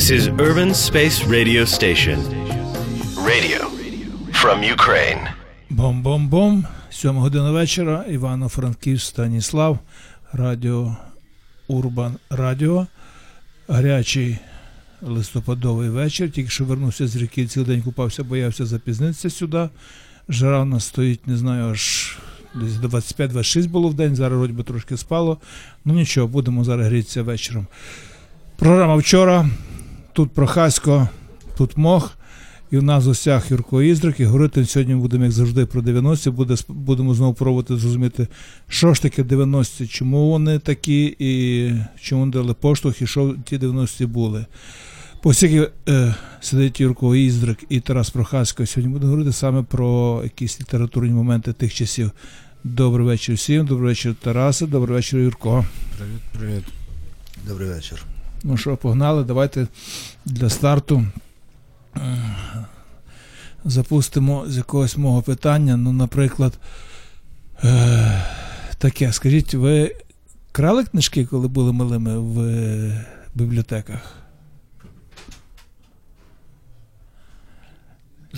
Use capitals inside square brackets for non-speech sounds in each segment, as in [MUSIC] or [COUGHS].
This is Urban Space Radio Station. Radio from Ukraine. Бом-бом-бом. Сьома година вечора. Івано-Франківськ Станіслав. Радіо Урбан Радіо. Гарячий листопадовий вечір. Тільки що вернувся з ріки, цілий день купався, боявся запізнитися сюди. Жара у нас стоїть, не знаю, аж десь 25-26 було в день, зараз вроді би трошки спало. Ну нічого, будемо зараз грітися вечором. Програма вчора. Тут Прохасько, тут Мох. І у нас в гостях Юрко Іздрик. І говорити сьогодні будемо, як завжди, про 90-ті. Буде, будемо знову пробувати зрозуміти, що ж таке 90-ті, чому вони такі, і чому вони дали поштовх, і що ті 90-ті були. Оскільки е, сидить Юрко Іздрик і Тарас Прохасько, сьогодні будемо говорити саме про якісь літературні моменти тих часів. Добрий вечір всім, добрий вечір, Тарасе, добрий вечір, Юрко. Привіт, привіт. Добрий вечір. Ну що, погнали, давайте для старту е, запустимо з якогось мого питання. Ну, наприклад, е, таке, скажіть, ви крали книжки, коли були малими в е, бібліотеках?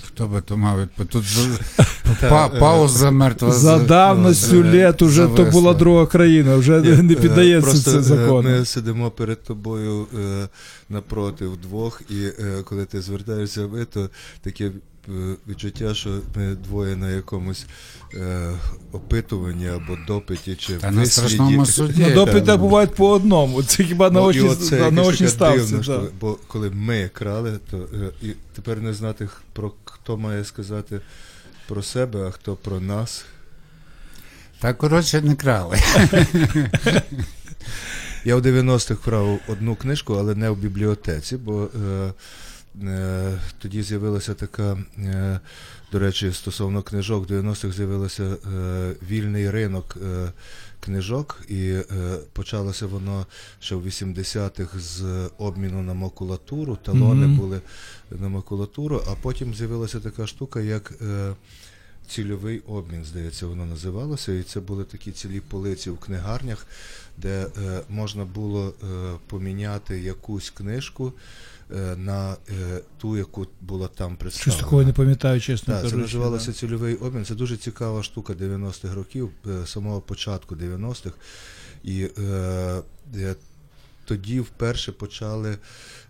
Хто би то мав? Тут [LAUGHS] пауза мертва. За давністю літ уже то була друга країна, вже не е, піддається це е, закону. Ми сидимо перед тобою е, напроти вдвох, і е, коли ти звертаєшся ви, то таке е, відчуття, що ми двоє на якомусь е, опитуванні або допиті чи Та на страшному суді. Ну, допити Та, бувають по одному. Це хіба на Ну, очі, оце на, на очі ставці. дивно, що, бо коли ми крали, то е, і тепер не знати, про хто має сказати про себе, а хто про нас. Та коротше не крали. [LAUGHS] Я в 90-х брав одну книжку, але не в бібліотеці, бо е, е, тоді з'явилася така, е, до речі, стосовно книжок, в 90-х з'явився е, вільний ринок е, книжок, і е, почалося воно ще в 80-х з обміну на макулатуру, талони Мгм. були на макулатуру, а потім з'явилася така штука, як. Е, Цільовий обмін, здається, воно називалося, і це були такі цілі полиці в книгарнях, де е, можна було е, поміняти якусь книжку е, на е, ту, яку була там представлена. Щось такого не пам'ятаю, чесно Так, це називалося да. цільовий обмін. Це дуже цікава штука 90-х років, е, самого початку 90-х. І е, е, тоді вперше почали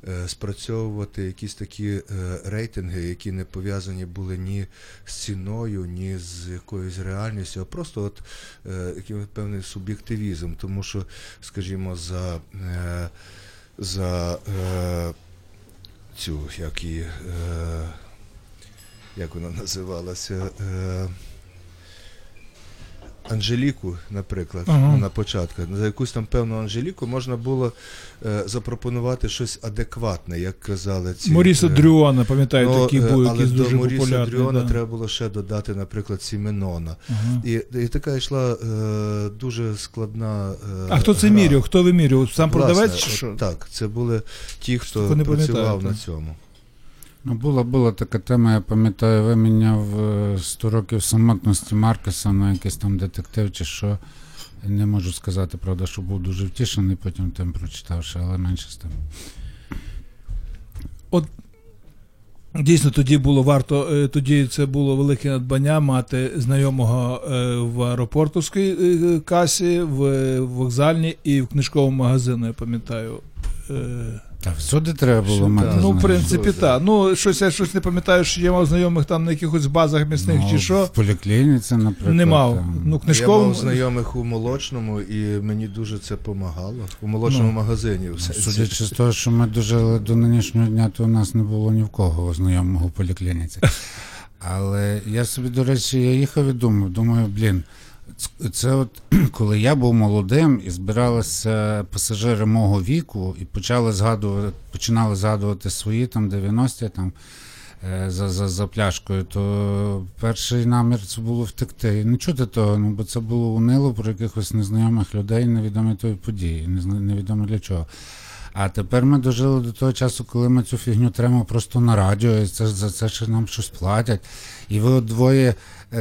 е, спрацьовувати якісь такі е, рейтинги, які не пов'язані були ні з ціною, ні з якоюсь реальністю, а просто от е, який певний суб'єктивізм. Тому що, скажімо, за, е, за е, цю, як її, е, як вона називалася? Е, Анжеліку, наприклад, Ага. на початку. За якусь там певну Анжеліку можна було е, запропонувати щось адекватне, як казали ці. Моріса е, Дрюана, пам'ятаю, ну, такий е, був, але якийсь до дуже Моріса популярний. Дрюана да. треба було ще додати, наприклад, Сіменона. Ага. І, і така йшла е, дуже складна. Е, А хто це міряв? Хто вимірював? Сам Власне, продавець чи що? Так, це були ті, хто працював на цьому. Ну, була, була така тема, я пам'ятаю, виміняв е, 100 років самотності Маркеса на якийсь там детектив чи що. Не можу сказати, правда, що був дуже втішений, потім тим прочитавши, але менше з тим. От Дійсно, тоді було варто, е, тоді це було велике надбання мати знайомого е, в аеропортовській е, касі, в вокзальній і в книжковому магазині, я пам'ятаю. Та всюди треба було Що мати. Ну, в принципі, так. Ну, щось я щось не пам'ятаю, що я мав знайомих там на якихось базах місних Ну, чи що. В поліклініці, наприклад. Не мав. там. Ну, Я мав знайомих у молочному, і мені дуже це допомагало. У молочному Ну. магазині. Все. Судячи з того, що ми дожили до нинішнього дня, то у нас не було ні в кого знайомого в поліклініці. [LAUGHS] Але я собі, до речі, я їхав і думав, думаю, блін, це от [CLEARS THROAT] коли я був молодим і збиралися пасажири мого віку і почали згадувати, починали згадувати свої там 90-ті там. е, За, за, за пляшкою, то перший намір це було втекти. І не чути того, ну бо це було унило про якихось незнайомих людей, невідомі тої події, невідомо для чого. А тепер ми дожили до того часу, коли ми цю фігню тримаємо просто на радіо, і це за це ще нам щось платять. І ви от двоє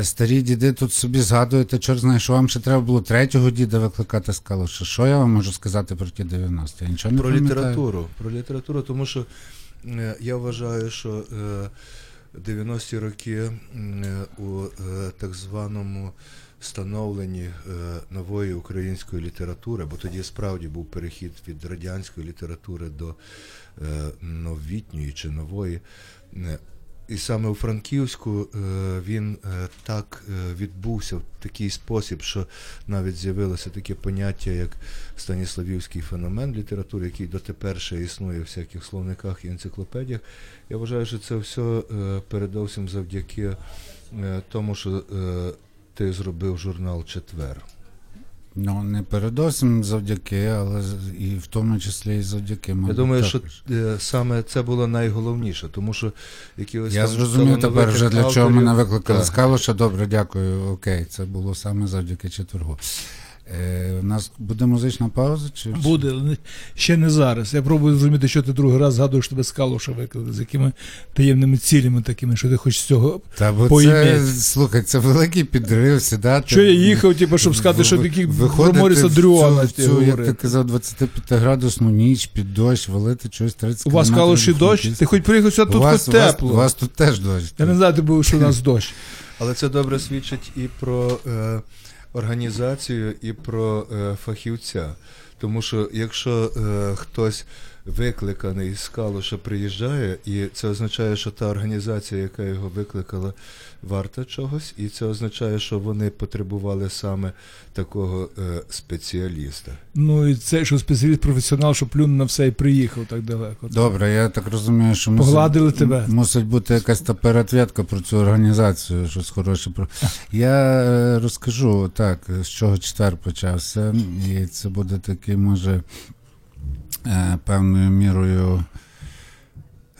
старі діди тут собі згадуєте, чорт знає, що вам ще треба було третього діда викликати з калуша. Що я вам можу сказати про ті 90-ті? Я нічого не Про пам'ятаю. літературу. Про літературу, тому що е, я вважаю, що е, 90-ті роки е, у е, так званому становленні е, нової української літератури, бо тоді справді був перехід від радянської літератури до е, новітньої чи нової. І саме у Франківську е, він е, так е, відбувся в такий спосіб, що навіть з'явилося таке поняття, як Станіславівський феномен літератури, який дотепер ще існує в всяких словниках і енциклопедіях. Я вважаю, що це все передовсім завдяки тому, що ти зробив журнал Четвер. Ну, не передовсім завдяки, але і в тому числі і завдяки. Я думаю, думаю, що е, саме це було найголовніше, тому що якісь Я зрозумів тепер вже для чого мене викликали скало, що Добре, дякую. Окей, це було саме завдяки четвергу. Е, у нас буде музична пауза? Чи... Буде, але ще не зараз. Я пробую зрозуміти, що ти другий раз згадуєш тебе з калуша викликати, з якими таємними цілями такими, що ти хочеш з цього. Та бо це, слухай, це великий підрив сідати. Що я їхав, типу, щоб сказати, що такі Моріса Дрюана. як ти казав, 25-градусну ніч під дощ, валити щось 30 У вас калуші дощ? Ти хоч приїхав сюди, тут хоч тепло. у вас тут теж дощ. Я не знаю, ти був, що у нас дощ. Але це добре свідчить і про е, організацію, і про е, фахівця. Тому що якщо е, хтось викликаний з Калуша приїжджає, і це означає, що та організація, яка його викликала, варта чогось, і це означає, що вони потребували саме такого е, спеціаліста. Ну і це, що спеціаліст професіонал, що плюнув на все і приїхав так далеко. Добре, я так розумію, що Погладили мусить, тебе. мусить бути якась та передвідка про цю організацію, щось хороше про. Я е, розкажу так, з чого четвер почався, і це буде такий, може, певною мірою.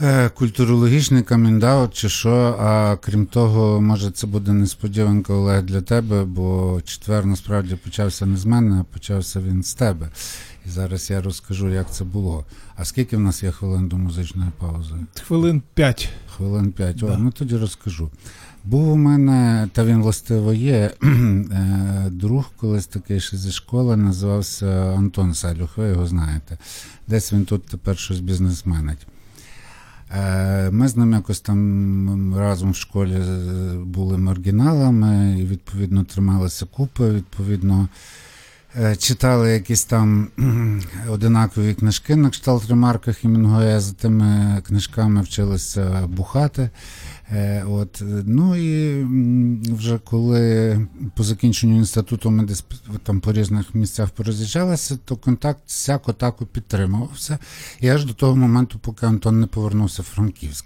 е, Культурологічний каміндаут чи що, а крім того, може це буде несподіванка Олег для тебе, бо четвер насправді почався не з мене, а почався він з тебе. І зараз я розкажу, як це було. А скільки в нас є хвилин до музичної паузи? Хвилин п'ять. Хвилин п'ять. О, Да. ну тоді розкажу. Був у мене, та він властиво є, [CLEARS THROAT] е, друг колись такий ще зі школи, називався Антон Салюх, ви його знаєте. Десь він тут тепер щось бізнесменить. Е, Ми з ним якось там разом в школі е, були маргіналами, і відповідно трималися купи, відповідно. Е, Читали якісь там одинакові книжки на кшталт ремарка Хімінгуея, за тими книжками вчилися бухати. Е, От, ну і вже коли по закінченню інституту ми десь там по різних місцях пороз'їжджалися, то контакт всяко тако підтримувався. І аж до того моменту, поки Антон не повернувся в Франківськ.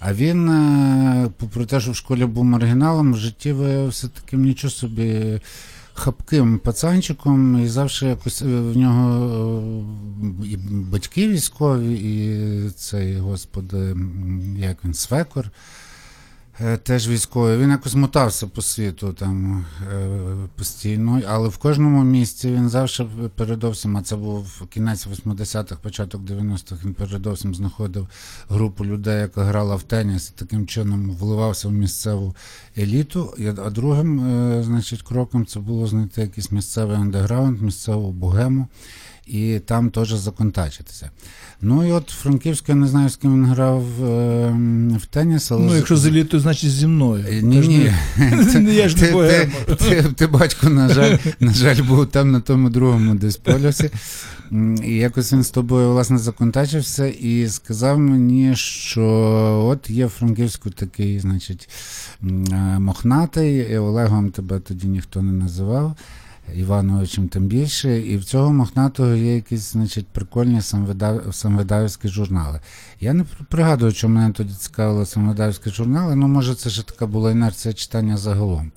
А він, е, попри те, що в школі був маргіналом, в житті виявився таким нічого собі хапким пацанчиком, і завжди якось е, в нього е, і батьки військові, і цей, господи, як він, свекор. Е, Теж військовий, він якось мотався по світу там е, постійно, але в кожному місці він завжди передовсім, а це був кінець 80-х, початок 90-х, він передовсім знаходив групу людей, яка грала в теніс, і таким чином вливався в місцеву еліту. А другим, е, значить, кроком це було знайти якийсь місцевий андеграунд, місцеву богему, і там теж законтачитися. Ну і от Франківськ, я не знаю, з ким він грав е, в теніс, але Ну, якщо з елітою, значить зі мною. Е, Ні, ні. [LAUGHS] [LAUGHS] Я ж не Ти, ти, ти, ти, батько, на жаль, [LAUGHS] на жаль, був там на тому другому десь полюсі. І якось він з тобою, власне, законтачився і сказав мені, що от є в Франківську такий, значить, е, мохнатий, і Олегом тебе тоді ніхто не називав. Івановичем тим більше, і в цього мохнатого є якісь, значить, прикольні самвидав... самвидавські журнали. Я не пригадую, що мене тоді цікавили самвидавські журнали, ну може це ж така була інерція читання загалом.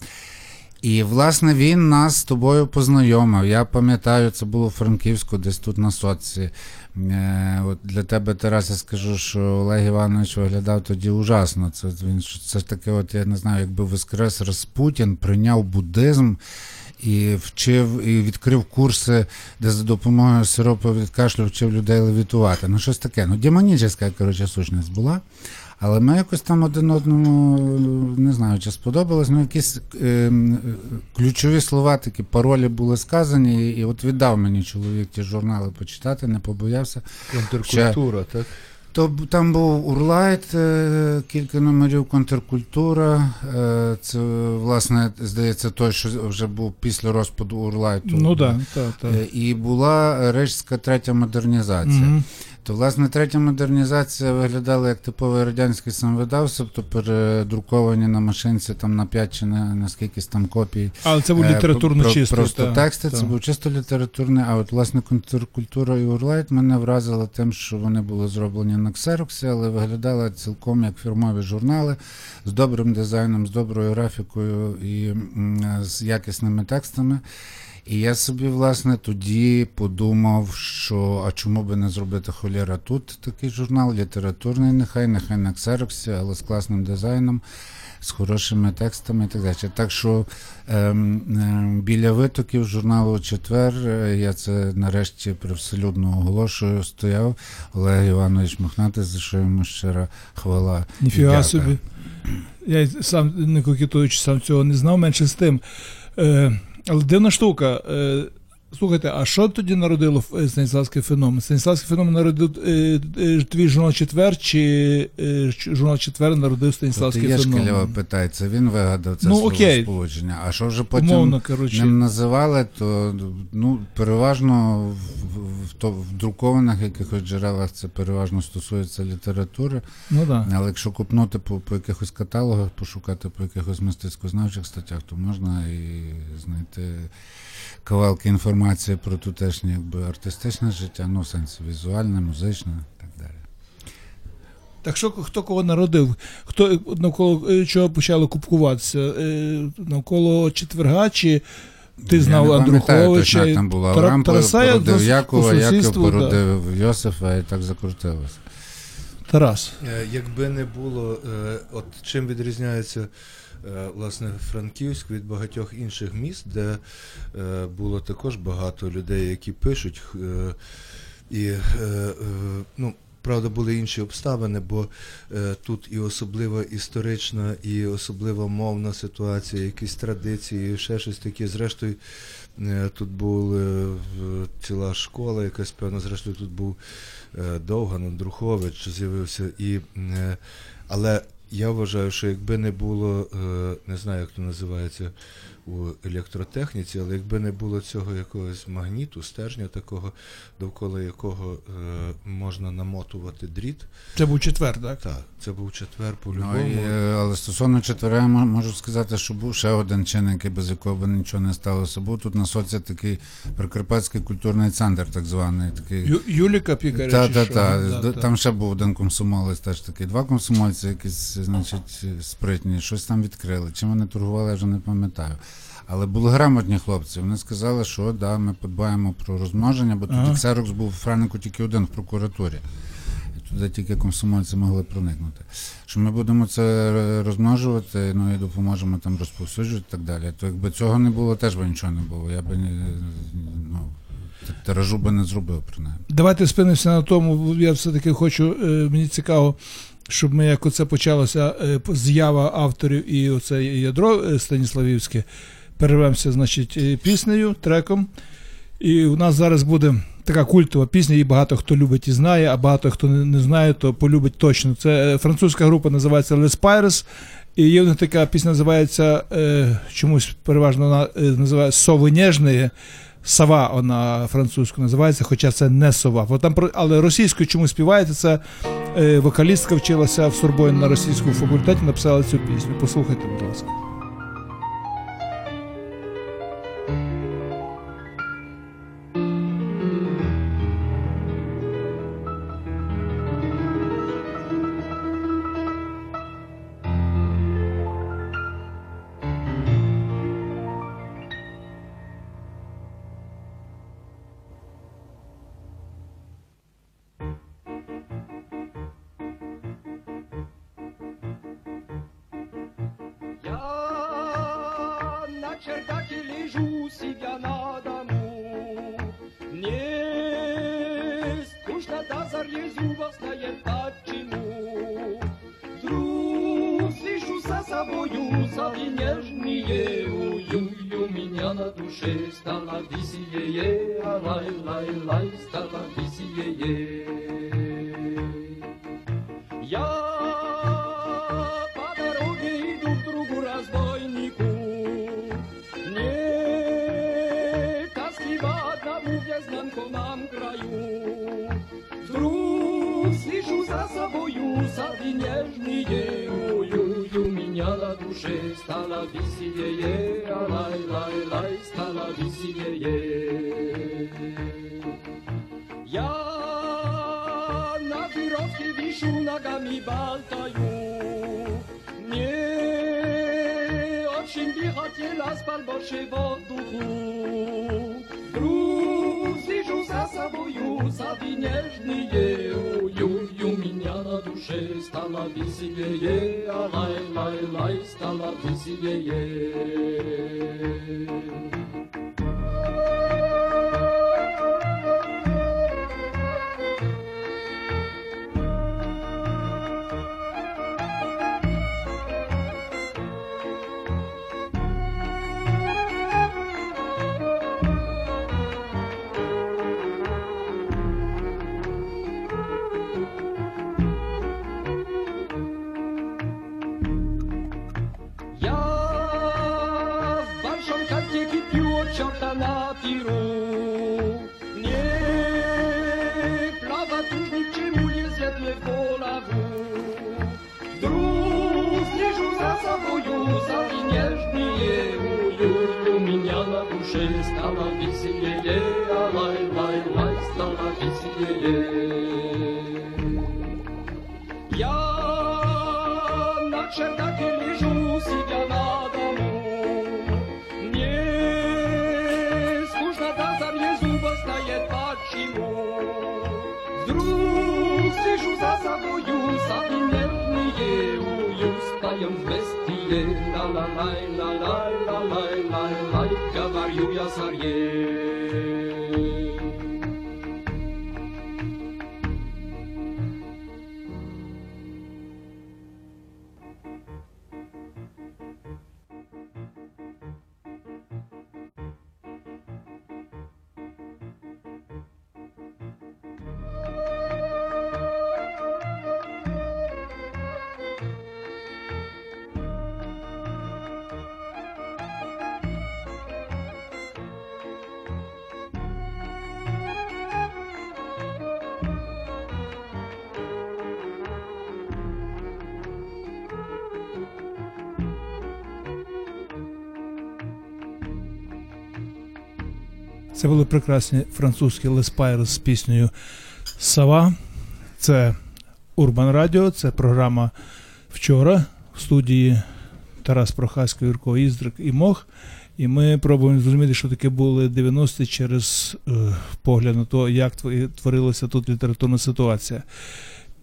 І, власне, він нас з тобою познайомив. Я пам'ятаю, це було в Франківську, десь тут на соці. Е, от для тебе, Тарас, я скажу, що Олег Іванович виглядав тоді ужасно. Це, він, це таке, от, я не знаю, якби воскрес Распутін, прийняв буддизм і вчив, і відкрив курси, де за допомогою сиропу від кашлю вчив людей левітувати. Ну, щось таке. Ну, демонічна, коротше, сущність була. Але ми якось там один одному не знаю, чи сподобалось, ну якісь е, ключові слова, такі паролі були сказані, і, от віддав мені чоловік ті журнали почитати, не побоявся. Контркультура, так? То там був Урлайт, е, кілька номерів, контркультура. Е, це, власне, здається, той, що вже був після розпаду Урлайту. Ну так, та, так. Е, І була Рижська третя модернізація. Мгм. То, власне, третя модернізація виглядала як типовий радянський самовидавство, тобто передруковані на машинці там на 5 чи на, на скількись там копій. Але це був Е, літературно про- чистий. Просто та, тексти, та. це був чисто літературний, а от власне контркультура і Урлайт мене вразила тим, що вони були зроблені на ксероксі, але виглядали цілком як фірмові журнали з добрим дизайном, з доброю графікою і м, з якісними текстами. І я собі, власне, тоді подумав, що а чому би не зробити холєра тут такий журнал, літературний, нехай, нехай на ксероксі, але з класним дизайном, з хорошими текстами і так далі. Так що ем, ем, біля витоків журналу Четвер е, я це нарешті привселюдно оголошую, стояв Олег Іванович Мохнатий, за що йому щира хвала. Ніфіга собі. Я сам не кокетуючи, сам цього не знав, менше з тим. Е, але дивна штука. Слухайте, а що тоді народило е, Станіславський феномен? Станіславський феномен народив е, е, твій журнал Четвер, чи журнал Четвер народив Станіславський є феномен? Шкільова питається, він вигадав це Ну, окей. сполучення. А що вже потім Умовно, ним називали, то ну, переважно в, в, то- в друкованих якихось джерелах це переважно стосується літератури. Ну так. Але якщо купнути по, по якихось каталогах, пошукати по якихось мистецькознавчих статтях, то можна і знайти кавалки інформації про тутешнє якби, артистичне життя, ну в сенсі візуальне, музичне і так далі. Так що хто кого народив? Хто навколо е, чого почало купкуватися? Е, навколо четверга чи ти знав Я не Андруховича? точно, там була Тараса я породив Якова, да. породив Йосифа і так закрутилося. Тарас. Е, Якби не було, е, от чим відрізняється е, власне Франківськ від багатьох інших міст, де було також багато людей, які пишуть, і ну. Правда, були інші обставини, бо е, тут і особлива історична, і особлива мовна ситуація, якісь традиції, ще щось таке. Зрештою, е, тут була е, ціла школа, якась певно, зрештою, тут був е, Довган, Андрухович з'явився. І, е, але я вважаю, що якби не було, е, не знаю, як то називається у електротехніці, але якби не було цього якогось магніту, стержня такого, довкола якого е, можна намотувати дріт, Це був четвер, так? так, це був четвер Ну, по-любому. і, е, але стосовно четверя, я можу сказати, що був ще один чинник, без якого би нічого не сталося. Був тут на соці такий Прикарпатський культурний центр, так званий. Такий. Ю, Юліка Пікаря. Та, чи та, що? та. Та. Там ще був один комсомолець, теж такий. Два комсомольці, якісь, значить, спритні, щось там відкрили. Чим вони торгували, я вже не пам'ятаю. Але були грамотні хлопці. Вони сказали, що да, ми подбаємо про розмноження, бо тоді Ага. Ксерокс був у Франнику тільки один в прокуратурі. І туди тільки комсомольці могли проникнути. Що ми будемо це розмножувати, ну і допоможемо там розповсюджувати і так далі. То якби цього не було, теж би нічого не було. Я би ну, тиражу би не зробив принаймні. Давайте спинимося на тому. Я все-таки хочу, е, мені цікаво, щоб ми як оце почалося е, з'ява авторів і оце ядро е, Станіславівське. Перервемося, значить, е, піснею, треком. І у нас зараз буде така культова пісня, її багато хто любить і знає, а багато хто не, знає, то полюбить точно. Це е, французька група називається Les Pirates. І є в них така пісня називається е, чомусь переважно вона е, називається Сови Нежної. Сова вона французькою називається, хоча це не сова. Бо там, але російською чомусь співається. Це е, вокалістка вчилася в Сорбоні на російському факультеті, написала цю пісню. Послухайте, будь ласка. altaju Nie odsięgichat nie las pal boszy w odduchu Gruzdy żu za sobą ju, sabi na duszy stala wizje je. A stala Thank you. przystała wizje, je, a laj, laj, laj, stała wizje, je. Ja na czerdakie leżu, siwia na domu. Nie, skórzna ta za mnie zuba staje, patrzy mu. Wdróg styżu za zawoju, za imienny je, uju, stają w bestii, la la laj, la la la говорю я Це були прекрасні французькі леспайри з піснею Сава. Це Урбан Радіо, це програма вчора в студії Тарас Прохасько, Юрко Іздрик і Мох. І ми пробуємо зрозуміти, що таке були 90-ті через е, погляд на те, як творилася тут літературна ситуація.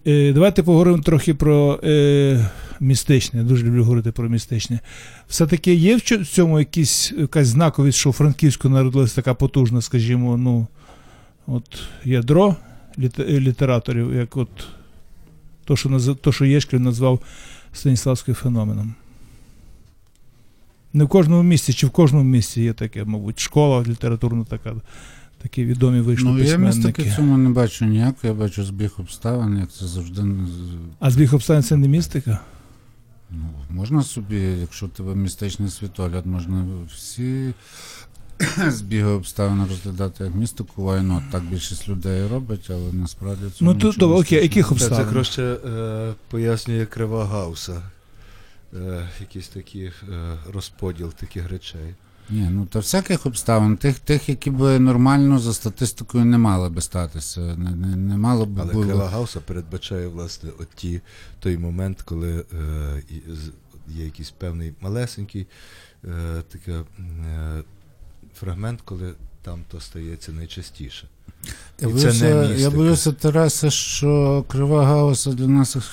Е, давайте поговоримо трохи про е, містичне. Дуже люблю говорити про містичне. Все-таки є в цьому якісь, якась знаковість, що у Франківську народилася така потужна, скажімо, ну, от ядро літераторів, як от то, що, наз... то, що Єшків назвав Станіславським феноменом. Не в кожному місці, чи в кожному місці є таке, мабуть, школа літературна така, такі відомі вийшли Ну, я містики письменники. в цьому не бачу ніякого, я бачу збіг обставин, як це завжди. А збіг обставин це не містика? Ну, можна собі, якщо в тебе містичний світогляд, можна всі [COUGHS] збіги обставин розглядати як містику війну. Так більшість людей робить, але насправді це Ну, то- добре, окей, яких обставин? Це краще е, пояснює крива Гауса. Е, якийсь такий е, розподіл таких речей. Ні, ну та всяких обставин, тих, тих, які би нормально за статистикою не мали би статися. Не, не, не мало би Але було. крива Гауса передбачає власне от ті, той момент, коли е, є якийсь певний малесенький е, таке, е, фрагмент, коли там то стається найчастіше. Я І це боюся, не я боюся, Тарасе, що крива гаоса для наших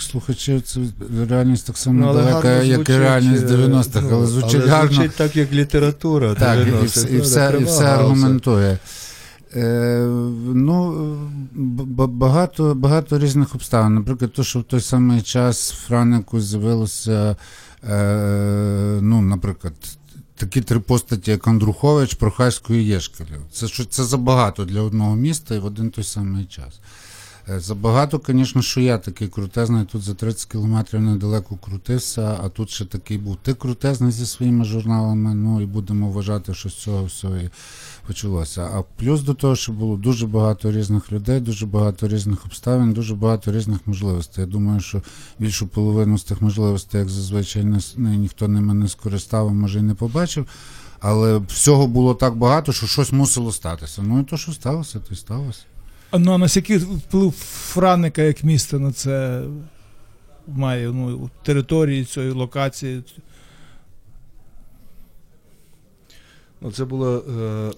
слухачів це реальність так само Ну, далека, як і реальність е, 90-х, але звучить але гарно. звучить так, як література. Так, і 90-х, все, і правда, все, і все аргументує. Е, ну, багато, багато різних обставин. Наприклад, то, що в той самий час в Франику з'явилося, е, ну, наприклад, такі три постаті, як Андрухович, Прохасько і Єшкелів. Це, що- це забагато для одного міста і в один той самий час. Е, Забагато, звісно, що я такий крутезний, тут за 30 кілометрів недалеко крутився, а тут ще такий був. Ти крутезний зі своїми журналами, ну і будемо вважати, що з цього всього почалося. А плюс до того, що було дуже багато різних людей, дуже багато різних обставин, дуже багато різних можливостей. Я думаю, що більшу половину з тих можливостей, як зазвичай, не, ніхто ними не скористав, а може і не побачив. Але всього було так багато, що щось мусило статися. Ну і то, що сталося, то й сталося. А Ну, а наскільки вплив Франика як міста на це має ну, території цієї локації? Ну, це було.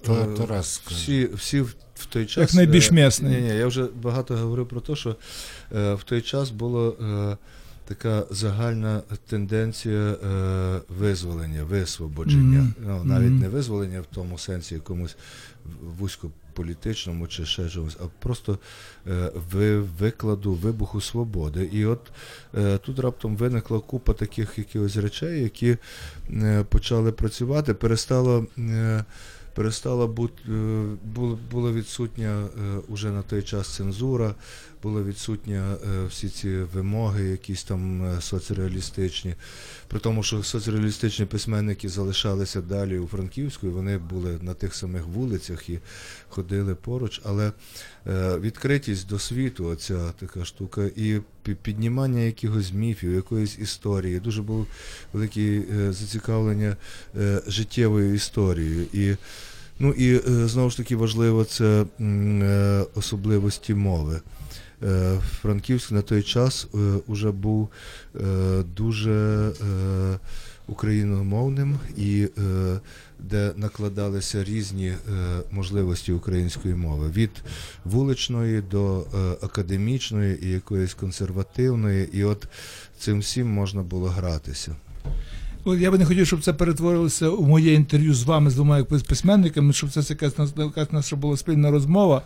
Е, е, всі, всі в, в той час. Як найбільш е. Ні, ні, я вже багато говорив про те, що е, в той час була е, така загальна тенденція е, визволення, висвободження. Мгм. Ну, навіть Мгм. не визволення в тому сенсі якомусь вузькополітичному чи ще чомусь, а просто е, ви, викладу вибуху свободи. І от е, тут раптом виникла купа таких якихось речей, які е, почали працювати, перестало. Перестала бути, була, відсутня уже на той час цензура, була відсутня е, всі ці вимоги, якісь там е, соцреалістичні. При тому, що соцреалістичні письменники залишалися далі у Франківську, вони були на тих самих вулицях і ходили поруч, але е, відкритість до світу, оця така штука, і піднімання якихось міфів, якоїсь історії. Дуже було велике зацікавлення життєвою історією. І, ну і знову ж таки важливо це особливості мови. Е, Франківськ на той час е, уже був е, дуже е, україномовним і е, де накладалися різні е, можливості української мови від вуличної до е, академічної і якоїсь консервативної, і от цим всім можна було гратися. Я би не хотів, щоб це перетворилося у моє інтерв'ю з вами, з двома письменниками, щоб це якась, якась наша була спільна розмова.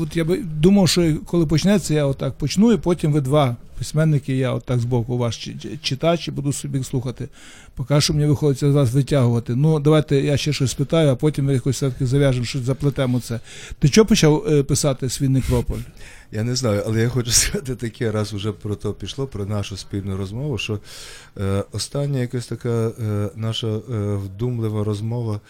От я би думав, що коли почнеться, я отак почну, і потім ви два письменники, я отак збоку ваш чи- чи- читач і буду собі слухати. Поки що мені виходить з вас витягувати. Ну, давайте я ще щось питаю, а потім ми якось все-таки зав'яжемо, щось заплетемо це. Ти чого почав е, писати свій некрополь? Я не знаю, але я хочу [LAUGHS] сказати таке, раз уже про то пішло, про нашу спільну розмову, що е, остання якась така е, наша е, вдумлива розмова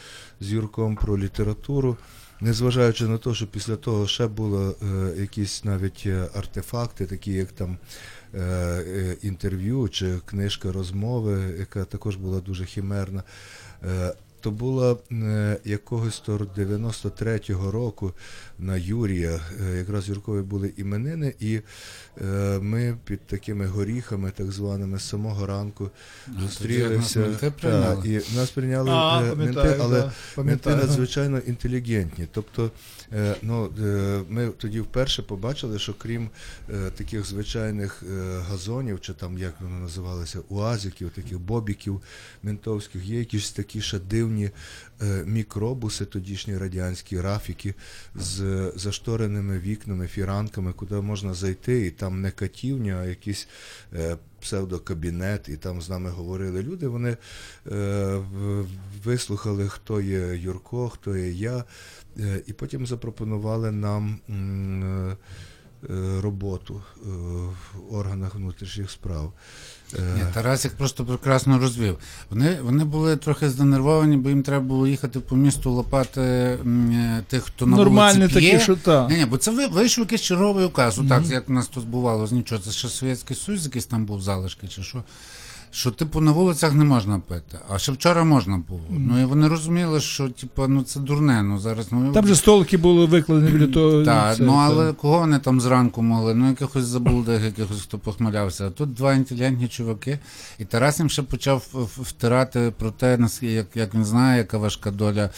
з Юрком про літературу, незважаючи на те, що після того ще були е, якісь навіть е, артефакти, такі як там е, інтерв'ю чи книжка розмови, яка також була дуже хімерна. Е, то була е, якогось то 93-го року на Юрія, е, якраз Юркові були іменини, і е, ми під такими горіхами, так званими, з самого ранку зустрілися. Та, і нас прийняли А, е, менти, але да, менти надзвичайно інтелігентні. Тобто, е, ну, е, ми тоді вперше побачили, що крім е, таких звичайних е, газонів, чи там як вони називалися, уазиків, таких бобіків ментовських, є якісь такі ще дивні е, мікробуси, тодішні радянські рафіки з заштореними вікнами, фіранками, куди можна зайти, і там не катівня, а якийсь е, псевдокабінет, і там з нами говорили люди. Вони е, вислухали, хто є Юрко, хто є я, е, і потім запропонували нам. е, е, Роботу е, в органах внутрішніх справ. Е, Ні, Тарасик просто прекрасно розвів. Вони, вони були трохи занервовані, бо їм треба було їхати по місту лопати м, е, тих, хто на Нормальні вулиці п'є. такі, що та. Ні, ні, бо це ви- вийшов якийсь черговий указ. Отак, як у нас тут бувало з нічого. Це ще Совєтський Союз, якийсь там був залишки, чи що. Що типу на вулицях не можна пити, а ще вчора можна було. Ну і вони розуміли, що типу, ну це дурне. Ну зараз ну Там же столики були викладені біля того. так, це, ну та. але кого вони там зранку могли? Ну якихось забулдих, якихось хто похмелявся. А тут два інтелігентні чуваки, і Тарас їм ще почав втирати про те, як, як він знає, яка важка доля,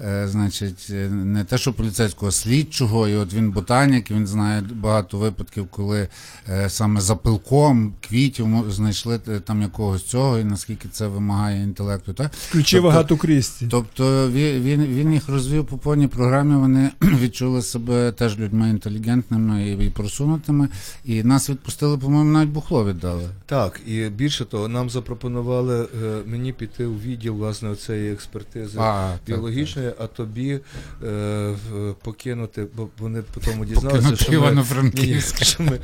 е, значить, е, не те, що поліцейського слідчого, і от він ботанік, він знає багато випадків, коли е, саме за пилком квітів знайшли е, там якогось цього, і наскільки це вимагає інтелекту. Так? Включи Тобто- Агату Крісті. Тобто він, він, він їх розвів по повній програмі. Вони [CLEARS THROAT] відчули себе теж людьми інтелігентними і, і просунутими. І нас відпустили, по-моєму, навіть бухло віддали. Так, і більше того, нам запропонували е, мені піти у відділ власне цієї експертизи А, так, біологічної, а тобі е, покинути, бо вони потім дізналися, Покинути що ми, ні, [LAUGHS] що ми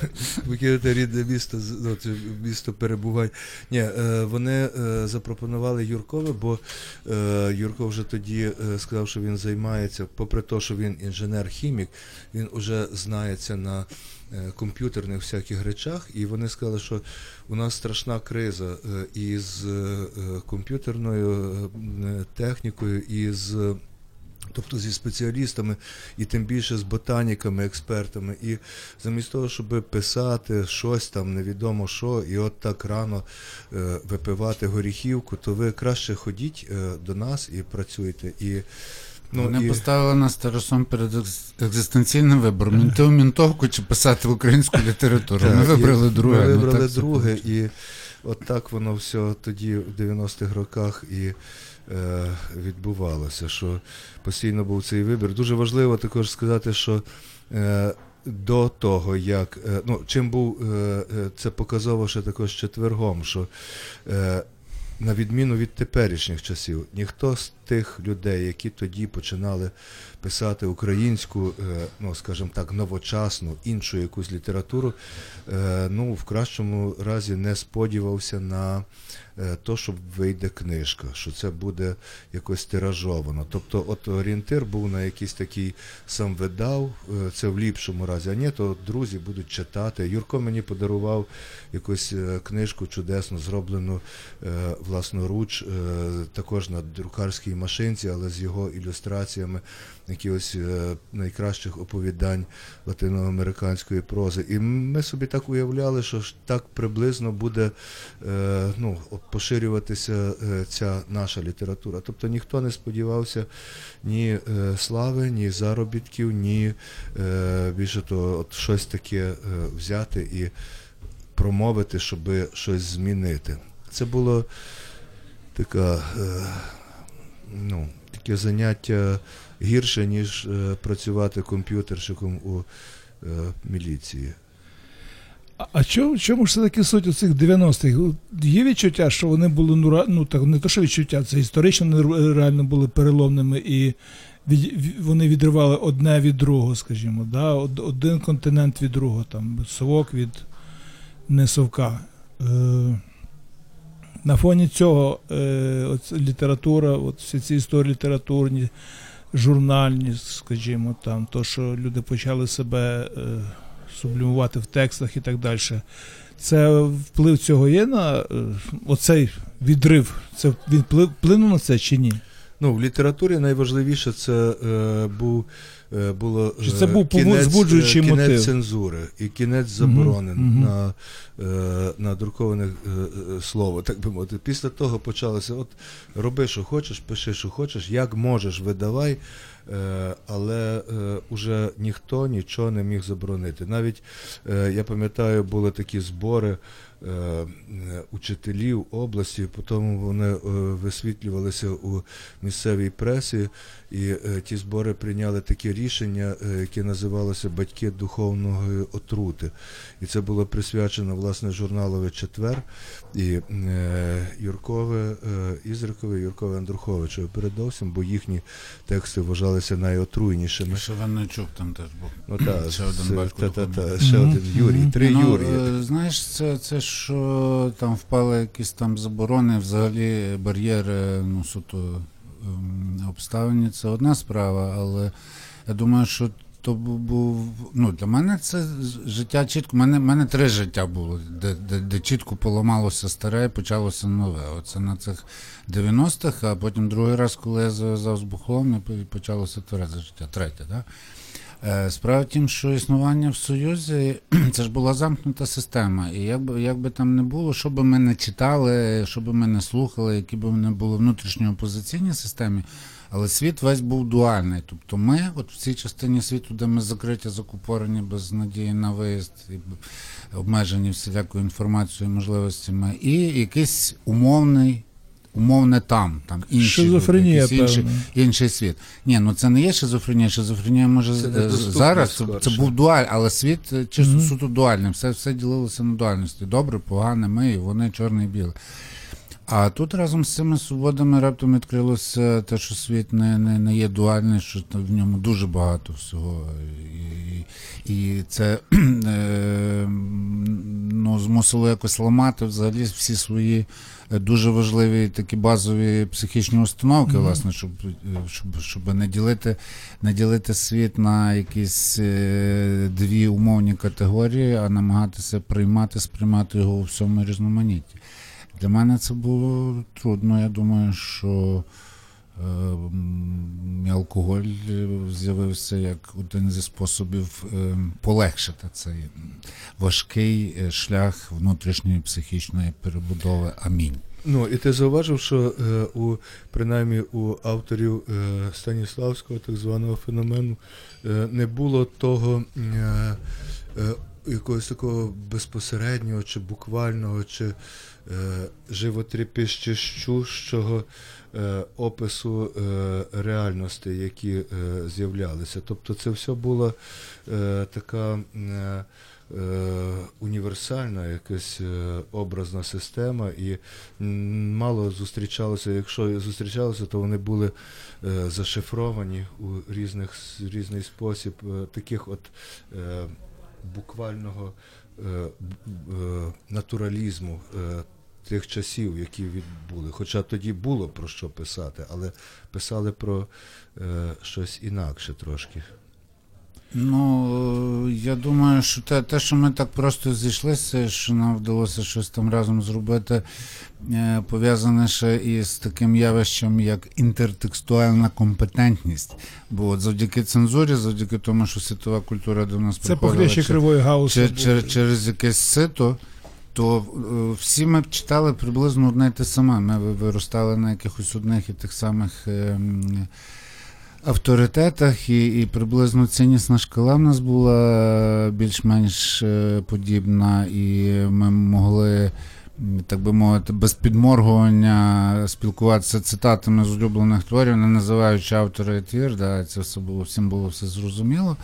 [LAUGHS] покинути рідне місто, з- місто перебувань. Ні, е, вони е, запропонували Юркове, бо е, Юрко вже тоді сказав, що він займається, попри те, що він інженер-хімік, він вже знається на комп'ютерних всяких речах, і вони сказали, що у нас страшна криза із комп'ютерною технікою, і з Тобто зі спеціалістами, і тим більше з ботаніками, експертами. І замість того, щоб писати щось там, невідомо що, і от так рано е, випивати горіхівку, то ви краще ходіть е, до нас і працюйте. І, ну, Вони і... поставили нас з Тарасом перед екзистенційним вибором. Мінти мінтовку чи писати українську літературу. Ми вибрали друге. Ми ну, вибрали друге, і от так воно все тоді в 90-х роках і відбувалося, що постійно був цей вибір. Дуже важливо також сказати, що е, до того, як е, ну, чим був е, е, це показово ще також четвергом, що е, на відміну від теперішніх часів, ніхто з тих людей, які тоді починали писати українську, е, ну скажімо так, новочасну, іншу якусь літературу, е, ну в кращому разі не сподівався на е, то, що вийде книжка, що це буде якось тиражовано. Тобто, от орієнтир був на якийсь такий сам видав, це в ліпшому разі, а ні, то друзі будуть читати. Юрко мені подарував якусь книжку чудесно зроблену власноруч, також на друкарській машинці, але з його ілюстраціями якихось е, найкращих оповідань латиноамериканської прози. І ми собі так уявляли, що так приблизно буде е, ну, поширюватися е, ця наша література. Тобто ніхто не сподівався ні слави, ні заробітків, ні більше того, от щось таке взяти і промовити, щоб щось змінити. Це було така, ну, таке заняття гірше, ніж е, працювати комп'ютерщиком у е, міліції. А, чому, чому ж все-таки суть у цих 90-х? Є відчуття, що вони були ну, ну так не то, що відчуття, це історично реально були переломними і від, вони відривали одне від другого, скажімо, да? Од- один континент від другого, там совок від не совка. Е, на фоні цього е, от література, от всі ці історії літературні, журнальні, скажімо, там, то, що люди почали себе е, сублімувати в текстах і так далі. Це вплив цього є на е, оцей відрив. Це він вплинув на це чи ні? Ну, в літературі найважливіше це е, був, е, було Чи це е, був кінець, збуджуючий е, кінець мотив? цензури і кінець заборони мгм. на, е, на друковане е, слово, так би мовити. Після того почалося: от роби, що хочеш, пиши, що хочеш, як можеш, видавай. Е, але е, уже ніхто нічого не міг заборонити. Навіть е, я пам'ятаю, були такі збори учителів області, потім вони е, висвітлювалися у місцевій пресі, і е, ті збори прийняли таке рішення, е, яке називалося Батьки духовної отрути. І це було присвячено власне журналові Четвер і е, Юркове е, Ізрикове, Юркове Андруховичу передовсім, бо їхні тексти вважалися найотруйнішими. Шевенничук там теж був. Ну, та, Ще один це- батько та, та, та, ще Мгм, один Юрій, три Ну, Юрії. е, Знаєш, це, це що там впали якісь там заборони, взагалі бар'єри, ну, суто ем, обставини, це одна справа, але я думаю, що то був. Ну, для мене це життя чітко. Мене, мене три життя було, де, де, де чітко поламалося старе і почалося нове. Оце на цих 90-х, а потім другий раз, коли я зав'язав з бухлом, і почалося тверезе життя. Третє, так? Е, Справа в тім, що існування в Союзі [CLEARS THROAT] це ж була замкнута система. І як би, як би там не було, що би ми не читали, що би ми не слухали, які б не були внутрішньо опозиційні системі, але світ весь був дуальний. Тобто ми, от в цій частині світу, де ми закриті, закупорені без надії на виїзд, і обмежені всілякою інформацією, можливостями, і якийсь умовний. Умовне там, там інші Шизофренія, люди, якийсь інший, інший світ. Ні, ну це не є шизофренія. Шизофренія може Це зараз. Це, це був дуаль, але світ е, чисто Мгм. суто дуальний. Все, все ділилося на дуальності. Добре, погане, ми, і вони чорне і біле. А тут разом з цими свободами раптом відкрилося те, що світ не, не, не є дуальний, що в ньому дуже багато всього. І, і це [CLEARS THROAT] е, ну, змусило якось ламати взагалі всі свої дуже важливі такі базові психічні установки, Мгм. власне, щоб, е, щоб, щоб не ділити не ділити світ на якісь е, дві умовні категорії, а намагатися приймати, сприймати його у всьому різноманітті. Для мене це було трудно. Я думаю, що е, алкоголь е, з'явився як один зі способів е, полегшити цей важкий е, шлях внутрішньої психічної перебудови. Амінь. Ну, і ти зауважив, що е, у, принаймні у авторів е, Станіславського так званого феномену е, не було того е, якогось такого безпосереднього чи буквального, чи животрепещущого е, опису е, реальностей, які е, з'являлися. Тобто це все була е, така. Е, е, Універсальна якась е, образна система, і мало зустрічалося. Якщо зустрічалося, то вони були е, зашифровані у різних різний спосіб, е, таких от е, буквального е, е, натуралізму е, тих часів, які відбули. Хоча тоді було про що писати, але писали про е, щось інакше трошки. Ну, я думаю, що те, те, що ми так просто зійшлися, що нам вдалося щось там разом зробити, е, пов'язане ще із таким явищем, як інтертекстуальна компетентність. Бо от завдяки цензурі, завдяки тому, що світова культура до нас Це приходила похлеще через- кривої гауса. Чер- був. через якесь сито, то е, всі ми читали приблизно одне й те саме. Ми виростали на якихось одних і тих самих. е, Авторитетах і, і приблизно ціннісна шкала в нас була більш-менш е, подібна, і ми могли, так би мовити, без підморгування спілкуватися цитатами з улюблених творів, не називаючи автора і твір, да, це все було всім було все зрозуміло.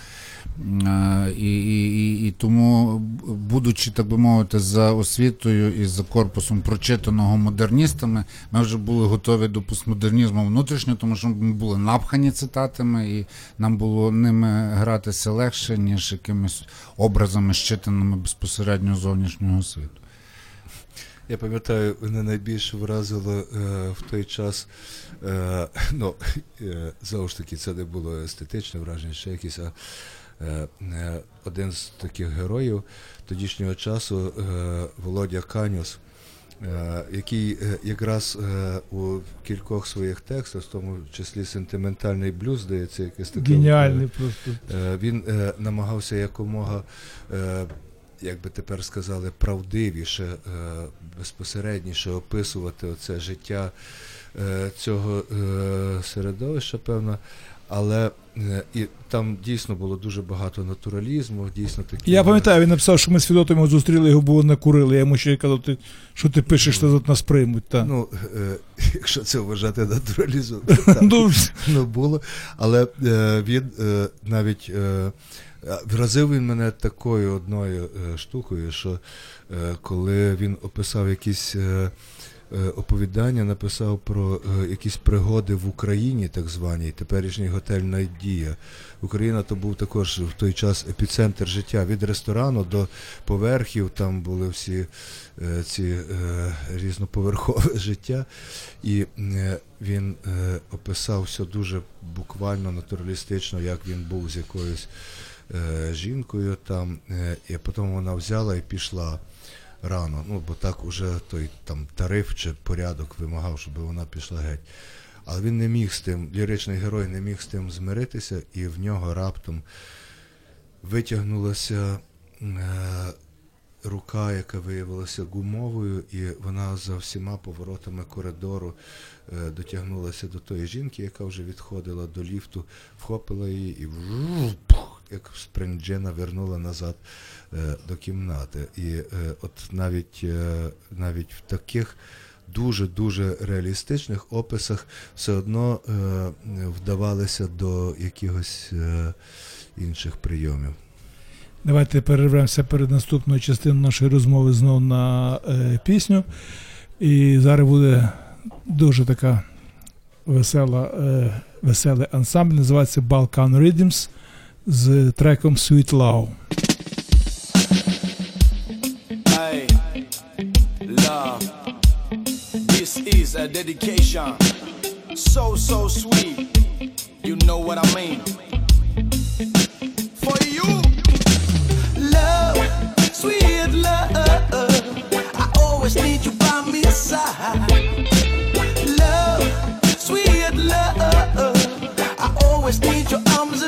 Е, І, і, і, тому, будучи, так би мовити, за освітою і за корпусом прочитаного модерністами, ми вже були готові до постмодернізму внутрішньо, тому що ми були напхані цитатами, і нам було ними гратися легше, ніж якимись образами, щитаними безпосередньо зовнішнього світу. Я пам'ятаю, мене найбільше вразило е, в той час, е, ну, е, знову ж таки, це не було естетичне враження, ще якісь, а один з таких героїв тодішнього часу, е, Володя Канюс, е, який е, якраз е, у кількох своїх текстах, в тому числі сентиментальний блюз, здається, якесь таке. Геніальний просто. Е, Він е, намагався якомога, е, як би тепер сказали, правдивіше, е, безпосередніше описувати оце життя е, цього е, середовища, певно. Але е, і там дійсно було дуже багато натуралізму, дійсно такі. Я пам'ятаю, він написав, що ми з Фідотом зустріли, його було накурили. Я йому ще казав, ти, що ти пишеш, то тут нас приймуть. Та. Ну, е, [LAUGHS] якщо це вважати натуралізмом, то [LAUGHS] так. Ну, ну, було. Але е, він навіть вразив він мене такою одною штукою, що коли він описав якісь оповідання написав про е, якісь пригоди в Україні, так званій, теперішній готель Надія. Україна то був також в той час епіцентр життя від ресторану до поверхів. Там були всі е, ці е, різноповерхове [LAUGHS] життя. І е, він е, описав все дуже буквально натуралістично, як він був з якоюсь е, жінкою там, е, і потім вона взяла і пішла рано. Ну, бо так уже той там тариф чи порядок вимагав, щоб вона пішла геть. Але він не міг з тим, ліричний герой не міг з тим змиритися, і в нього раптом витягнулася е, рука, яка виявилася гумовою, і вона за всіма поворотами коридору е, дотягнулася до тої жінки, яка вже відходила до ліфту, вхопила її і як спринджена вернула назад е, до кімнати. І е, от навіть, е, навіть в таких дуже-дуже реалістичних описах все одно вдавалися до якихось інших прийомів. Давайте перервемося перед наступною частиною нашої розмови знову на е, пісню. І зараз буде дуже така весела, е, веселий ансамбль, називається Balkan Rhythms The trackom Sweet Love. Love. This is a dedication. So, so sweet. You know what I mean. For you, love, sweet love. I always need you by my side. Love, sweet love. I always need your arms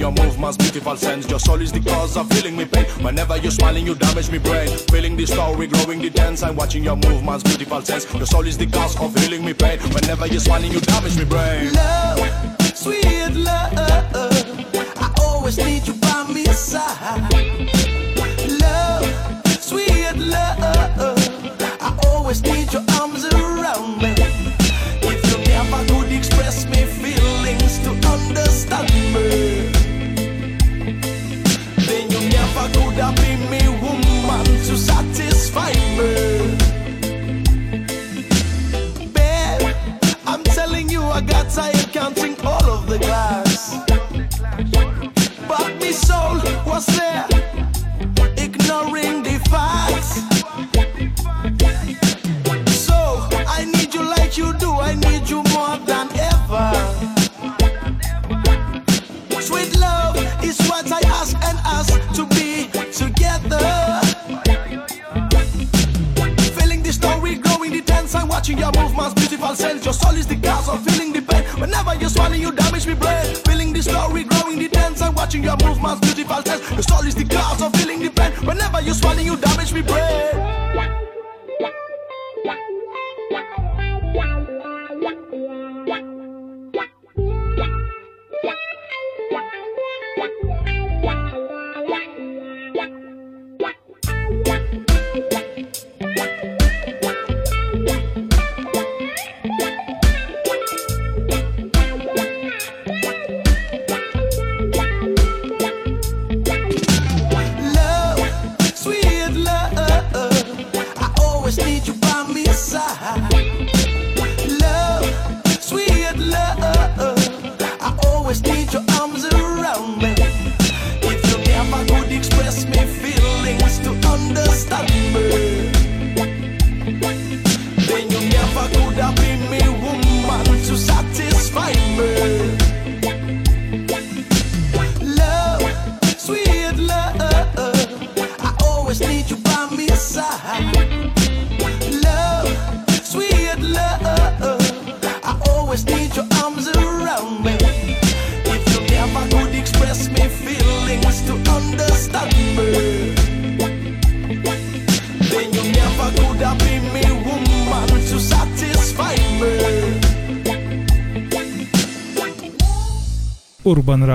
your movements, beautiful sense. Your soul is the cause of feeling me pain. Whenever you're smiling, you damage me brain. Feeling the story, growing the dance. I'm watching your movements, beautiful sense. Your soul is the cause of healing me pain. Whenever you're smiling, you damage me brain. Love, sweet love, I always need you by my side. Yeah, yeah, yeah.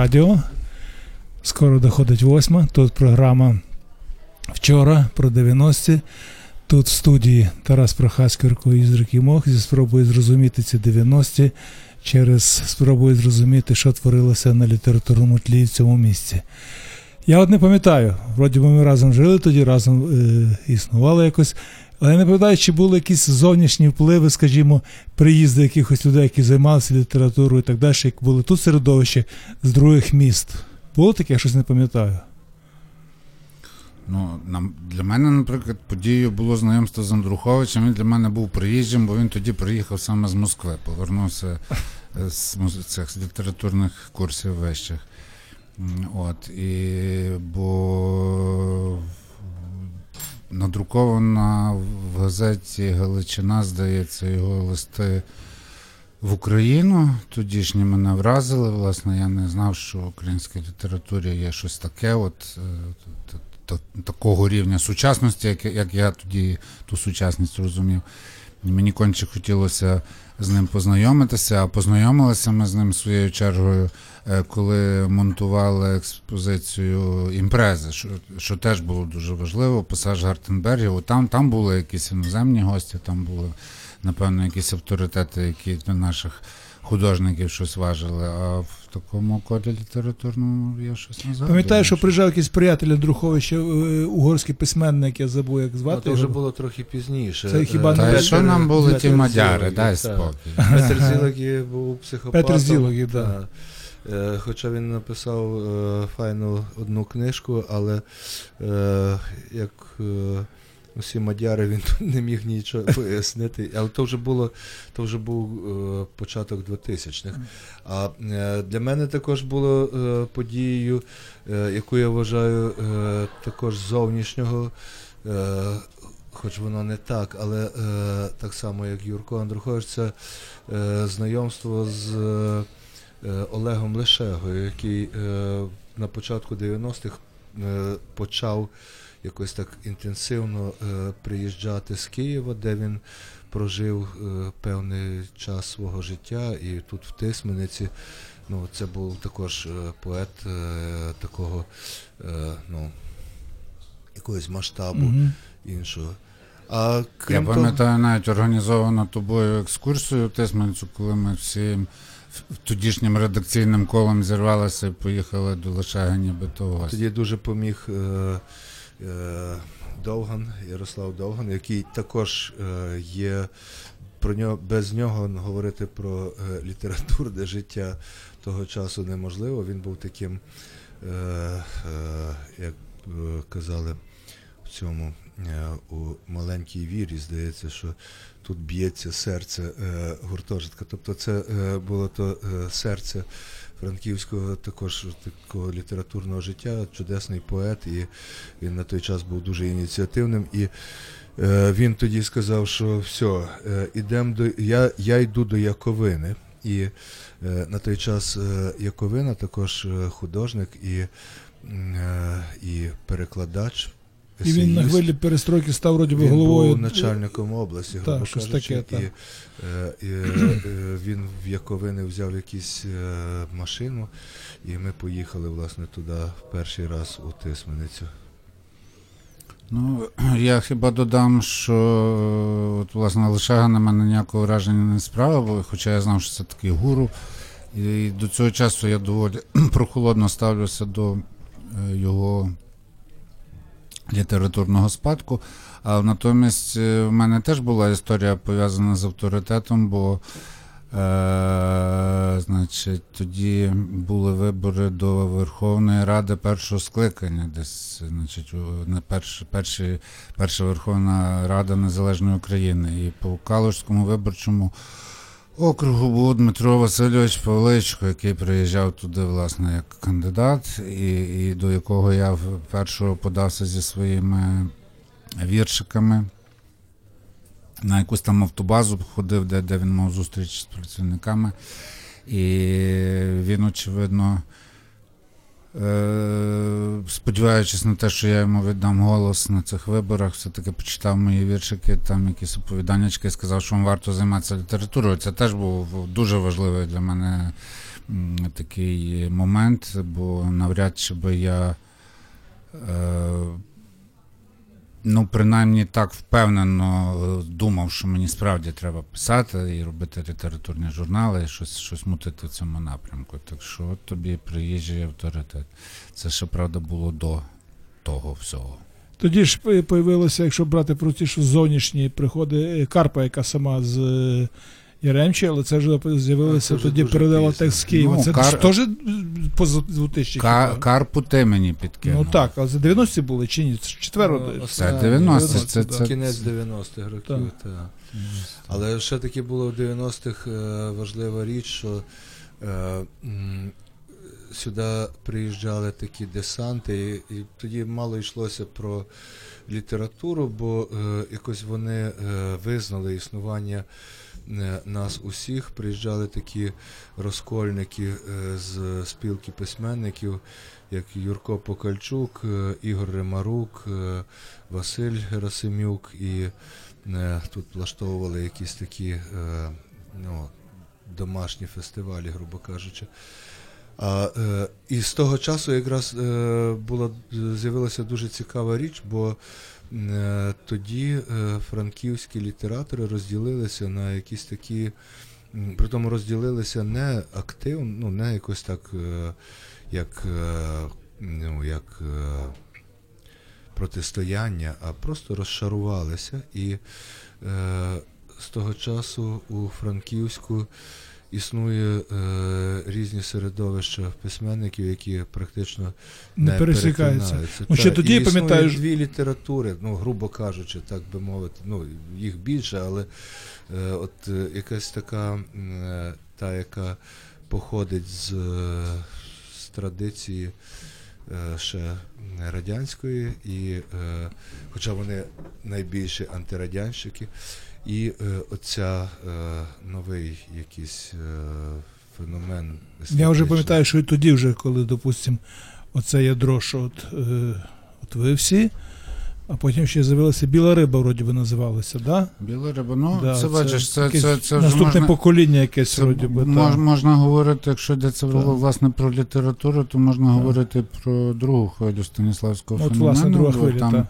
Радіо. Скоро доходить восьма. Тут програма вчора про 90-ті. Тут в студії Тарас Прохасько і Ізрик Мох зі спробою зрозуміти ці 90-ті через спробую зрозуміти, що творилося на літературному тлі в цьому місці. Я от не пам'ятаю, вроді ми разом жили тоді, разом е, існували якось. Але я не пам'ятаю, чи були якісь зовнішні впливи, скажімо, приїзди якихось людей, які займалися літературою і так далі, як були тут середовище з других міст. Було таке, я щось не пам'ятаю. Ну, для мене, наприклад, подією було знайомство з Андруховичем. Він для мене був приїжджим, бо він тоді приїхав саме з Москви, повернувся е, з цих літературних курсів вищих. От, і, бо надрукована в газеті Галичина, здається, його листи в Україну. Тодішні мене вразили. Власне, я не знав, що в українській літературі є щось таке, от, е, такого рівня сучасності, як, як я тоді ту сучасність розумів. Мені конче хотілося з ним познайомитися, а познайомилися ми з ним своєю чергою, коли монтували експозицію імпрези, що, що теж було дуже важливо. Пасаж Гартенбергів. Там, там були якісь іноземні гості, там були, напевно, якісь авторитети, які для наших художників щось важили. А в такому колі літературному я щось не згадую. Пам'ятаю, що приїжджав якийсь приятель Андруховича, е, угорський письменник, я забув, як звати. то вже було трохи пізніше. Це хіба Е, не Петр- що нам були Петр ті мадяри, дай спокій. Петр Зілок був психопатом. Петр Зілок, да. Так. Е, Хоча він написав е, файну одну книжку, але е, як усі мадяри він не міг нічого [LAUGHS] пояснити. Але то вже було, то вже був початок 2000-х. А для мене також було подією, яку я вважаю також зовнішнього. Хоч воно не так, але е, так само, як Юрко Андрухович, це е, знайомство з е, Олегом Лешегою, який е, на початку 90-х е, почав якось так інтенсивно е, приїжджати з Києва, де він прожив е, певний час свого життя, і тут в Тисмениці. Ну, це був також е, поет е, такого е, ну, якогось масштабу Мгм. іншого. А Я крім того, пам'ятаю навіть організовану тобою екскурсію в Тисменцю, коли ми всім в- тодішнім редакційним колом зірвалися і поїхали до Лишага ніби то гості. тоді дуже поміг е, е, Довган, Ярослав Довган, який також е, є. Про нього без нього говорити про е, літературне [LAUGHS] життя того часу неможливо. Він був таким, е, е, як е, казали в цьому е, у маленькій вірі, здається, що тут б'ється серце е, гуртожитка. Тобто це е, було то е, серце франківського також такого літературного життя, чудесний поет, і він на той час був дуже ініціативним. І він тоді сказав, що все, е, ідем до я, я йду до Яковини. І на той час Яковина також художник і, і перекладач. І він на хвилі перестройки став вроді би Він головою. був начальником області, грубо Так, щось кажучи, таке, так. і, е, і, е, він в Яковини взяв якусь е, машину, і ми поїхали власне туди в перший раз у Тисменицю. Ну, [CLEARS THROAT] я хіба додам, що е, от, власне Лишага на мене ніякого враження не справив, хоча я знав, що це такий гуру. І до цього часу я доволі [CLEARS THROAT] прохолодно ставлюся до е, його літературного спадку. А натомість е, в мене теж була історія пов'язана з авторитетом, бо Е, значить, тоді були вибори до Верховної Ради першого скликання, десь, значить, не перш, перші, перша Верховна Рада Незалежної України. І по Калужському виборчому округу був Дмитро Васильович Павличко, який приїжджав туди, власне, як кандидат, і, і до якого я першого подався зі своїми віршиками. На якусь там автобазу ходив, де, де він мав зустріч з працівниками. І він, очевидно, сподіваючись на те, що я йому віддам голос на цих виборах, все-таки почитав мої віршики, там якісь оповіданнячки сказав, що вам варто займатися літературою. Це теж був дуже важливий для мене такий момент, бо навряд чи би я. Ну, принаймні так впевнено е, думав, що мені справді треба писати і робити літературні журнали, і щось, щось мутити в цьому напрямку. Так що от тобі приїжджий авторитет. Це ще правда було до того всього. Тоді ж появилося, якщо брати простіше, зовнішні приходи е, Карпа, яка сама з е, Яремчі, але це вже з'явилося Це тоді передала текст з Києва. Ну, це Кар- теж поза 2000 Ка- Карпу ти мені підкинув. Ну так, але за 90-ті були чи ні? Це ж четверо. Ну, Це 90-ті, 90-ті, це- це- кінець 90-х років. Та. Але ще таки було в 90-х е, важлива річ, що е, м, сюди приїжджали такі десанти, і, і тоді мало йшлося про літературу, бо е, якось вони е, визнали існування нас усіх. Приїжджали такі розкольники е, з спілки письменників, як Юрко Покальчук, е, Ігор Ремарук, е, Василь Герасимюк, і е, тут влаштовували якісь такі е, ну, домашні фестивалі, грубо кажучи. А, е, і з того часу якраз е, була з'явилася дуже цікава річ, бо е, тоді е, франківські літератори розділилися на якісь такі, м, притому розділилися не активно, ну не якось так, е, як, е, ну, як е, протистояння, а просто розшарувалися. І е, з того часу у Франківську існує е, різні середовища письменників, які практично Не не, пересікаються. Ну, ще тоді, і існує пам'ятаєш- дві літератури, ну, грубо кажучи, так би мовити, ну, їх більше, але е, от е, якась така, е, та, яка походить з, е, з традиції е, ще радянської, і, е, хоча вони найбільші антирадянщики, і е, оця е, новий якийсь е, феномен. Я вже пам'ятаю, що і тоді, вже, коли, допустимо, оце ядро, що от, е, от ви всі, а потім ще з'явилася біла риба, вроді би називалася, да? Біле риба, ну да, це бачиш, це, це, це наступне можна, покоління якесь, це вроді би. мож, можна говорити, якщо йдеться Так. власне про літературу, то можна говорити про другу хвилю Станіславського От, феномену. власне, друга хвиля, там та.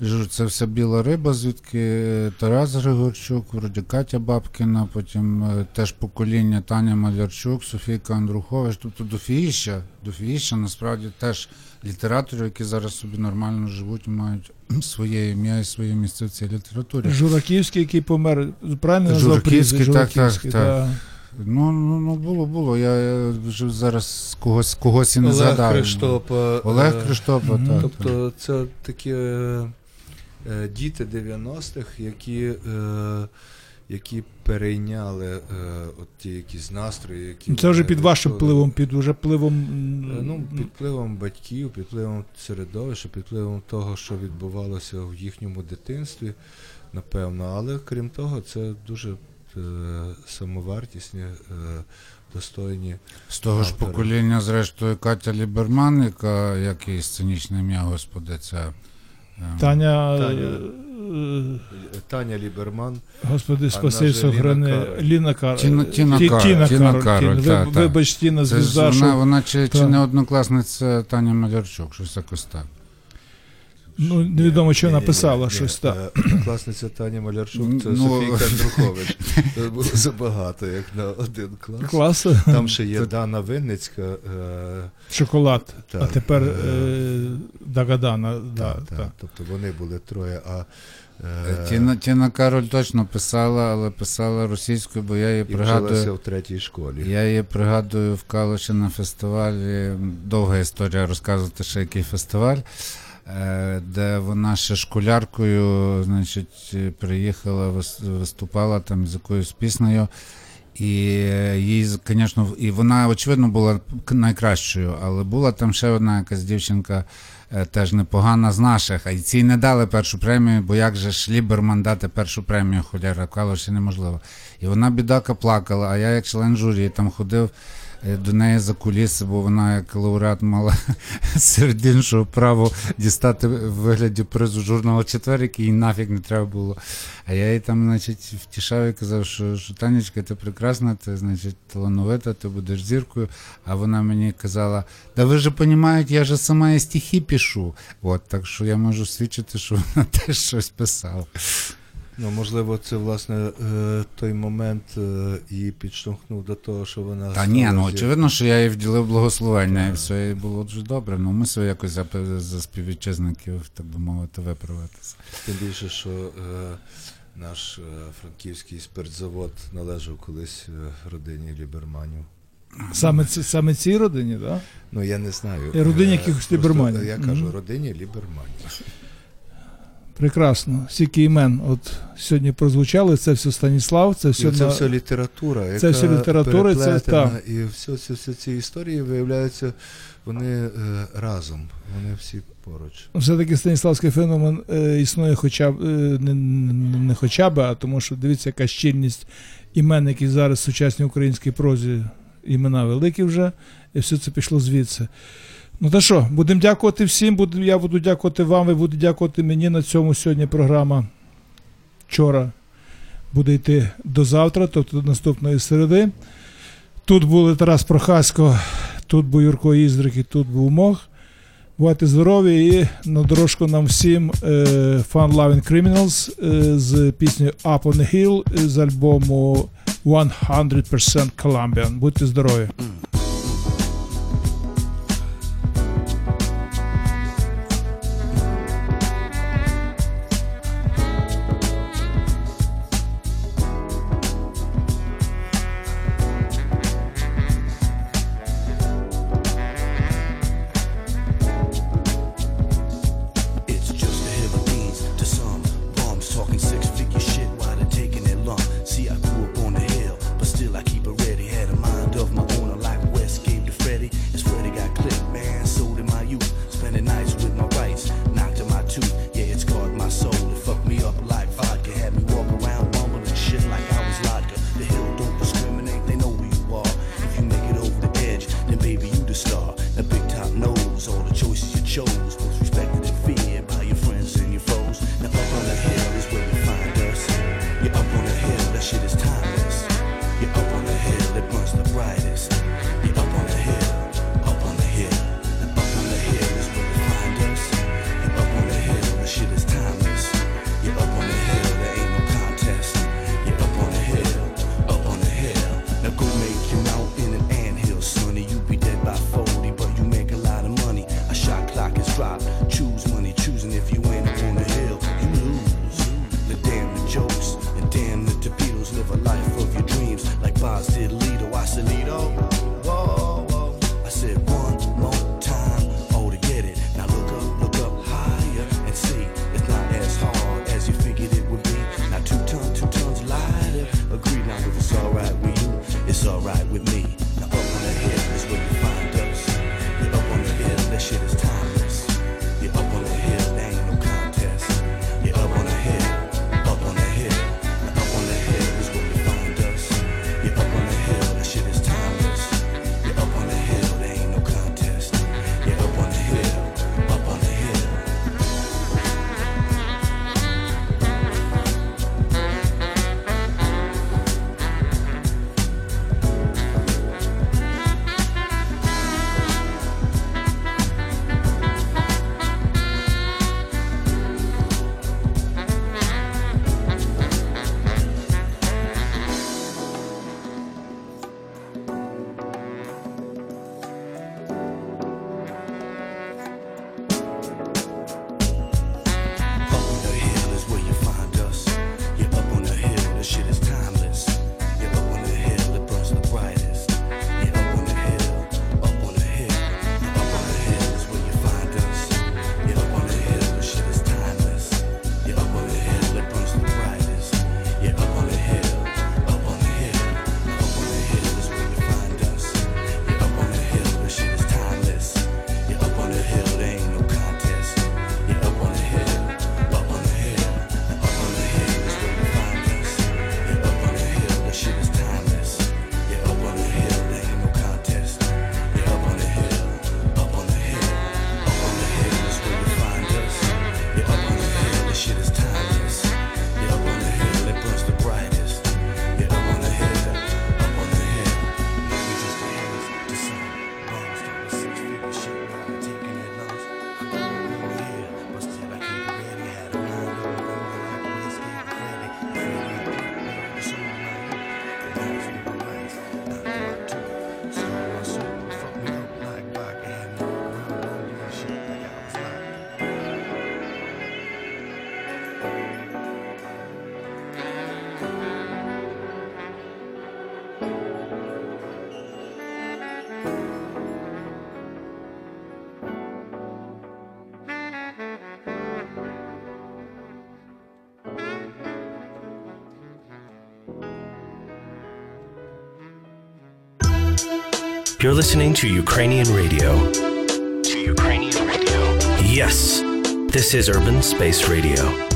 Ж це вся біла риба, звідки Тарас Григорчук, вроді Катя Бабкіна, потім е, теж покоління Таня Малярчук, Софійка Андрухович. Тобто дофігіща, дофігіща насправді теж літераторів, які зараз собі нормально живуть мають [CLEARS THROAT] своє ім'я і своє місце в цій літературі. Жураківський, який помер, правильно назвав Жураківський, так, так, Жураківський, так. да. Ну, ну, ну було, було. Я, вже зараз когось, когось і не Олег згадав. Хриштопа. Олег е, Хриштопа, Мгм. так. Тобто це такі е, е, діти 90-х, які, е, які перейняли е, от ті якісь настрої, які Це вже під вашим впливом, під уже впливом. Е, Ну, під впливом батьків, під впливом середовища, під впливом того, що відбувалося в їхньому дитинстві, напевно. Але крім того, це дуже е, самовартісні, е, достойні. З того ж покоління, зрештою, Катя Ліберман, яка, як її сценічне ім'я, господи, це. е, Таня, Таня. е, Таня Ліберман. Господи, спаси сохрани. Ліна Кароль. Тіна- Тіна Ті- Кароль, Тіна Тіна Кароль, Кароль, Тіна. та, Ви- та. Вибач, Тіна, звізда, вона, що... вона чи, чи не однокласниця Таня Малярчук, щось якось так. Ну, невідомо, що Ні, ні, написала ні, щось ні. так. Е, Класниця Таня Малярчук, це Ну, Софійка Андрухович. Це [LAUGHS] було забагато, як на один клас. Клас, Там ще є Дана Винницька. е, шоколад. Так. А тепер Е, е, Дагадана. Да, та, та. Тобто вони були троє, а е, Тіна, Тіна Кароль точно писала, але писала російською, бо я її і пригадую. в третій школі. Я її пригадую в Калуші на фестивалі. Довга історія розказувати, ще який фестиваль, е, де вона ще школяркою, значить, приїхала, виступала там з якоюсь піснею. І е, їй, звісно, і вона, очевидно, була найкращою, але була там ще одна якась дівчинка, е, теж непогана з наших. А й цій не дали першу премію, бо як же ж Ліберман дати першу премію, казало, що неможливо. І вона бідака плакала, а я як член журі там ходив е, до неї за куліси, бо вона як лауреат мала [LAUGHS] серед іншого право дістати в вигляді призу журналу четвер, який їй нафіг не треба було. А я їй там, значить, втішав і казав, що, що Танечка, ти прекрасна, ти, значить, талановита, ти будеш зіркою. А вона мені казала: да ви ж розумієте, я же сама і стихи пишу. От, так що я можу свідчити, що [LAUGHS] вона теж щось писала. Ну, можливо, це власне е, той момент е, і підштовхнув до того, що вона Та ні, ну очевидно, що я їй вділив благословення, і все і було дуже добре. Ну, мусив якось за, за співвітчизників, так би мовити, виправитися. Тим більше, що е, наш е, франківський спиртзавод належав колись е, родині Ліберманів. Саме, саме цій родині, так? Да? Ну, я не знаю. Родині Е, якихось Ліберманів. Я кажу, родині Ліберманів. Прекрасно. Стільки імен от сьогодні прозвучали. Це все Станіслав, це все, І це на- все література, яка Це все література, це так. і все, все, все ці історії виявляються, вони е, разом, вони всі поруч. все-таки Станіславський феномен е, існує хоча б е, не, не, не хоча б, а тому що дивіться, яка щільність імен, які зараз в сучасній українській прозі імена великі вже, і все це пішло звідси. Ну та що, будемо дякувати всім. Буду, я буду дякувати вам, ви будете дякувати мені. На цьому сьогодні програма вчора буде йти до завтра, тобто до наступної середи. Тут були Тарас Прохасько, тут був Юрко Іздрик і тут був Мох. Бувайте здорові і на дорожку нам всім е, Fun Loving Criminals е, з піснею Up on the Hill з альбому 100% Colombian. Будьте здорові! You're listening to Ukrainian radio. To Ukrainian radio. Yes, this is Urban Space Radio.